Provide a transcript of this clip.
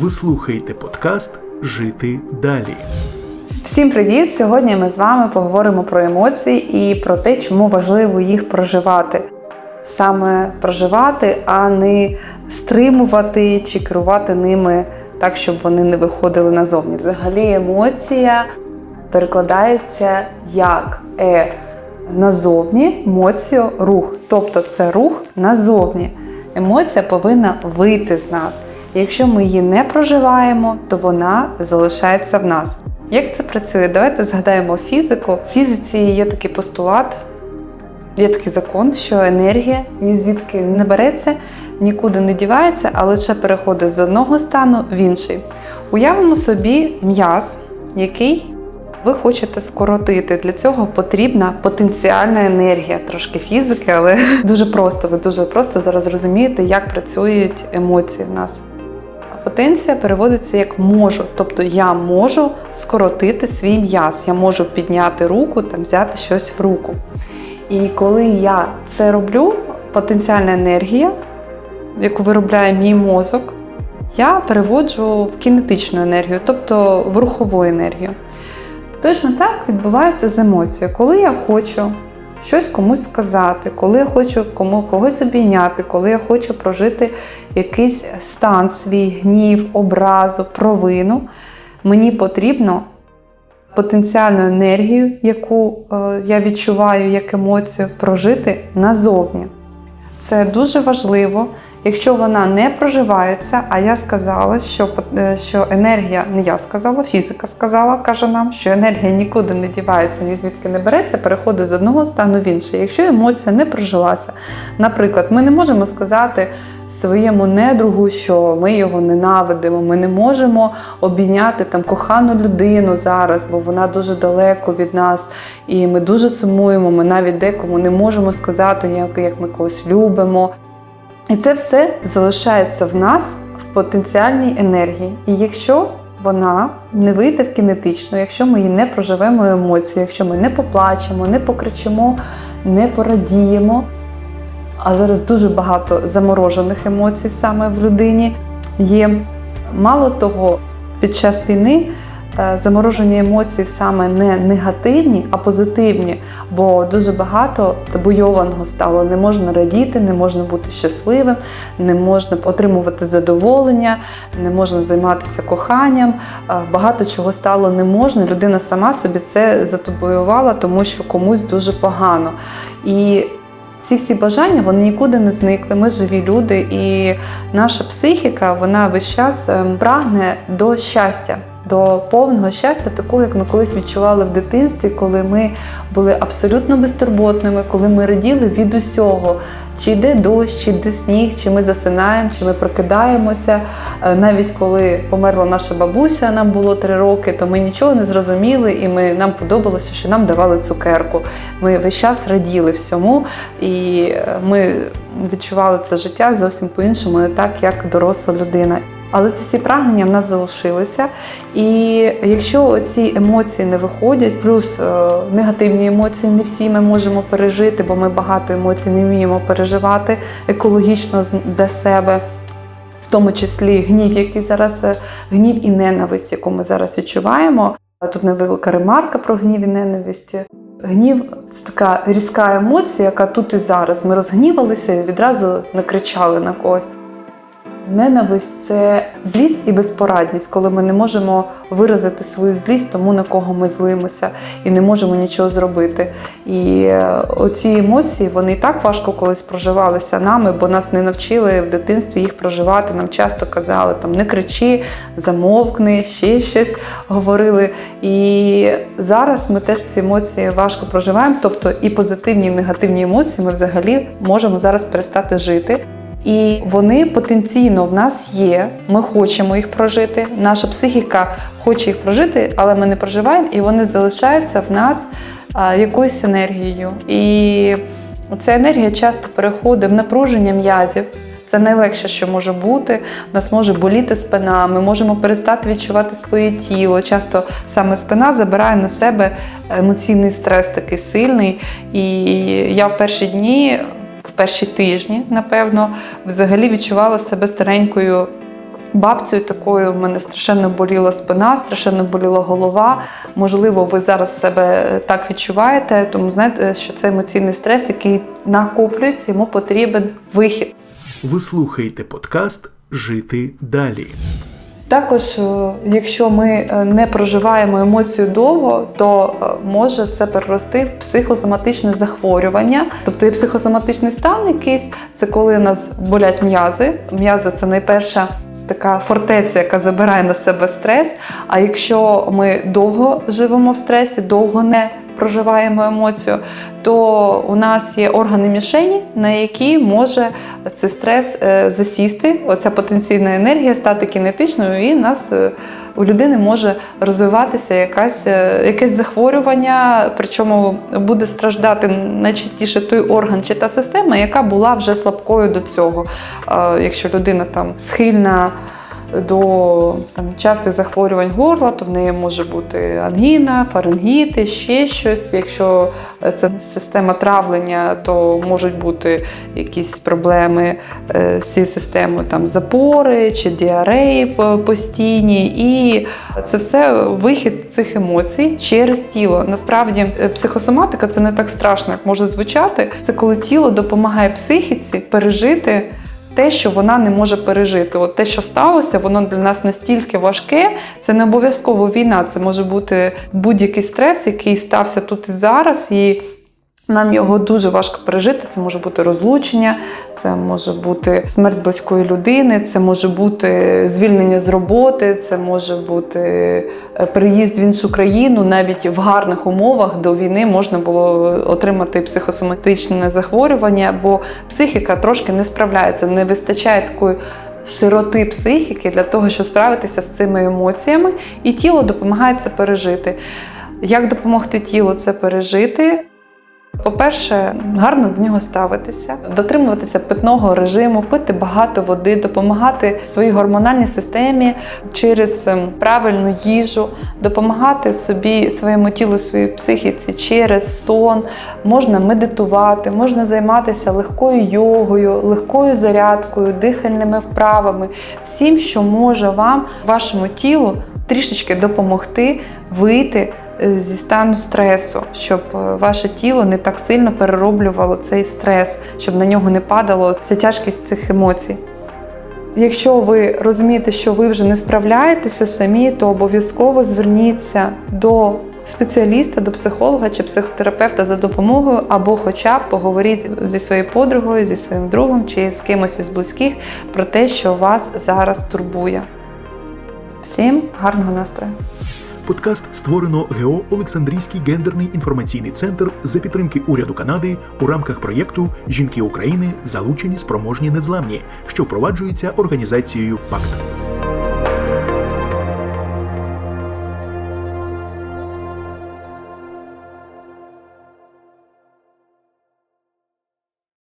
Ви слухаєте подкаст Жити далі. Всім привіт! Сьогодні ми з вами поговоримо про емоції і про те, чому важливо їх проживати. Саме проживати, а не стримувати чи керувати ними так, щоб вони не виходили назовні. Взагалі, емоція перекладається як е назовні, емоцію рух. Тобто це рух назовні. Емоція повинна вийти з нас. якщо ми її не проживаємо, то вона залишається в нас. Як це працює? Давайте згадаємо фізику. В фізиці є такий постулат, є такий закон, що енергія ні звідки не береться, нікуди не дівається, а лише переходить з одного стану в інший. Уявимо собі м'яз, який ви хочете скоротити. Для цього потрібна потенціальна енергія, трошки фізики, але дуже просто. Ви дуже просто зараз розумієте, як працюють емоції в нас. Потенція переводиться як можу, тобто я можу скоротити свій м'яз, я можу підняти руку та взяти щось в руку. І коли я це роблю, потенціальна енергія, яку виробляє мій мозок, я переводжу в кінетичну енергію, тобто в рухову енергію. Точно так відбувається з емоцією. Коли я хочу щось комусь сказати, коли я хочу кому, когось обійняти, коли я хочу прожити якийсь стан, свій гнів, образу, провину, мені потрібно потенціальну енергію, яку е, я відчуваю як емоцію, прожити назовні. Це дуже важливо. Якщо вона не проживається, а я сказала, що е, що енергія, не я сказала, фізика сказала, каже нам, що енергія нікуди не дівається, ні звідки не береться, переходить з одного стану в інший. Якщо емоція не прожилася, наприклад, ми не можемо сказати своєму недругу, що ми його ненавидимо, ми не можемо обійняти там кохану людину зараз, бо вона дуже далеко від нас, і ми дуже сумуємо. Ми навіть декому не можемо сказати, як, як ми когось любимо. І це все залишається в нас в потенціальній енергії. І якщо вона не вийде в кінетичну, якщо ми її не проживемо емоцію, якщо ми не поплачемо, не покричимо, не порадіємо. А зараз дуже багато заморожених емоцій саме в людині є. Мало того, під час війни заморожені емоції саме не негативні, а позитивні, бо дуже багато табуйованого стало. Не можна радіти, не можна бути щасливим, не можна отримувати задоволення, не можна займатися коханням. Е, багато чого стало не можна. Людина сама собі це затабуювала, тому що комусь дуже погано. І ці всі бажання вони нікуди не зникли. Ми живі люди, і наша психіка вона весь час ем, прагне до щастя до повного щастя, такого, як ми колись відчували в дитинстві, коли ми були абсолютно безтурботними, коли ми раділи від усього. Чи йде дощ, чи йде сніг, чи ми засинаємо, чи ми прокидаємося. Е, навіть коли померла наша бабуся, нам було три роки, то ми нічого не зрозуміли, і ми, нам подобалося, що нам давали цукерку. Ми весь час раділи всьому, і е, ми відчували це життя зовсім по-іншому, не так, як доросла людина. Але ці всі прагнення в нас залишилися. І якщо ці емоції не виходять, плюс е, негативні емоції не всі ми можемо пережити, бо ми багато емоцій не вміємо переживати екологічно для себе. В тому числі гнів, який зараз е, гнів і ненависть, яку ми зараз відчуваємо. Тут невелика ремарка про гнів і ненависть. Гнів це така різка емоція, яка тут і зараз. Ми розгнівалися і відразу накричали на когось. Ненависть це злість і безпорадність, коли ми не можемо виразити свою злість тому, на кого ми злимося, і не можемо нічого зробити. І е, оці емоції вони і так важко колись проживалися нами, бо нас не навчили в дитинстві їх проживати. Нам часто казали там не кричи, замовкни, ще щось говорили. І зараз ми теж ці емоції важко проживаємо. Тобто і позитивні, і негативні емоції ми взагалі можемо зараз перестати жити. І вони потенційно в нас є. Ми хочемо їх прожити. Наша психіка хоче їх прожити, але ми не проживаємо, і вони залишаються в нас якоюсь енергією. І ця енергія часто переходить в напруження м'язів. Це найлегше, що може бути. У нас може боліти спина, ми можемо перестати відчувати своє тіло. Часто саме спина забирає на себе емоційний стрес такий сильний. І я в перші дні в перші тижні, напевно, взагалі відчувала себе старенькою. Бабцею такою в мене страшенно боліла спина, страшенно боліла голова. Можливо, ви зараз себе так відчуваєте, тому знаєте, що це емоційний стрес, який накоплюється, йому потрібен вихід. Ви слухаєте подкаст Жити далі. Також, е, якщо ми е, не проживаємо емоцію довго, то е, може це перерости в психосоматичне захворювання, тобто є психосоматичний стан, якийсь це коли у нас болять м'язи. М'язи це найперша. Така фортеця, яка забирає на себе стрес. А якщо ми довго живемо в стресі, довго не проживаємо емоцію, то у нас є органи мішені, на які може цей стрес е, засісти, оця потенційна енергія стати кінетичною, і нас е, у людини може розвиватися якась, е, якесь захворювання, причому буде страждати найчастіше той орган чи та система, яка була вже слабкою до цього. Якщо людина там схильна до там, частих захворювань горла, то в неї може бути ангіна, фарингіти, ще щось. Якщо це система травлення, то можуть бути якісь проблеми е, з цією системою, там запори чи діареї постійні. І це все вихід цих емоцій через тіло. Насправді, е, психосоматика це не так страшно, як може звучати. Це коли тіло допомагає психіці пережити те, що вона не може пережити. От те, що сталося, воно для нас настільки важке. Це не обов'язково війна, це може бути будь-який стрес, який стався тут і зараз. І нам його дуже важко пережити. Це може бути розлучення, це може бути смерть близької людини, це може бути звільнення з роботи, це може бути е, переїзд в іншу країну. Навіть в гарних умовах до війни можна було отримати психосоматичне захворювання, бо психіка трошки не справляється, не вистачає такої. Широти психіки для того, щоб справитися з цими емоціями, і тіло допомагає це пережити. Як допомогти тілу це пережити? По-перше, гарно до нього ставитися, дотримуватися питного режиму, пити багато води, допомагати своїй гормональній системі через ем, правильну їжу, допомагати собі, своєму тілу, своїй психіці через сон, можна медитувати, можна займатися легкою йогою, легкою зарядкою, дихальними вправами, всім, що може вам, вашому тілу трішечки допомогти вийти. Е, зі стану стресу, щоб е, ваше тіло не так сильно перероблювало цей стрес, щоб на нього не падало вся тяжкість цих емоцій. Якщо ви розумієте, що ви вже не справляєтеся самі, то обов'язково зверніться до спеціаліста, до психолога чи психотерапевта за допомогою, або хоча б поговоріть зі своєю подругою, зі своїм другом чи з кимось із близьких про те, що вас зараз турбує. Всім гарного настрою! Подкаст створено ГЕО Олександрійський гендерний інформаційний центр за підтримки уряду Канади у рамках проєкту Жінки України залучені спроможні незламні, що впроваджується організацією ПАКТ.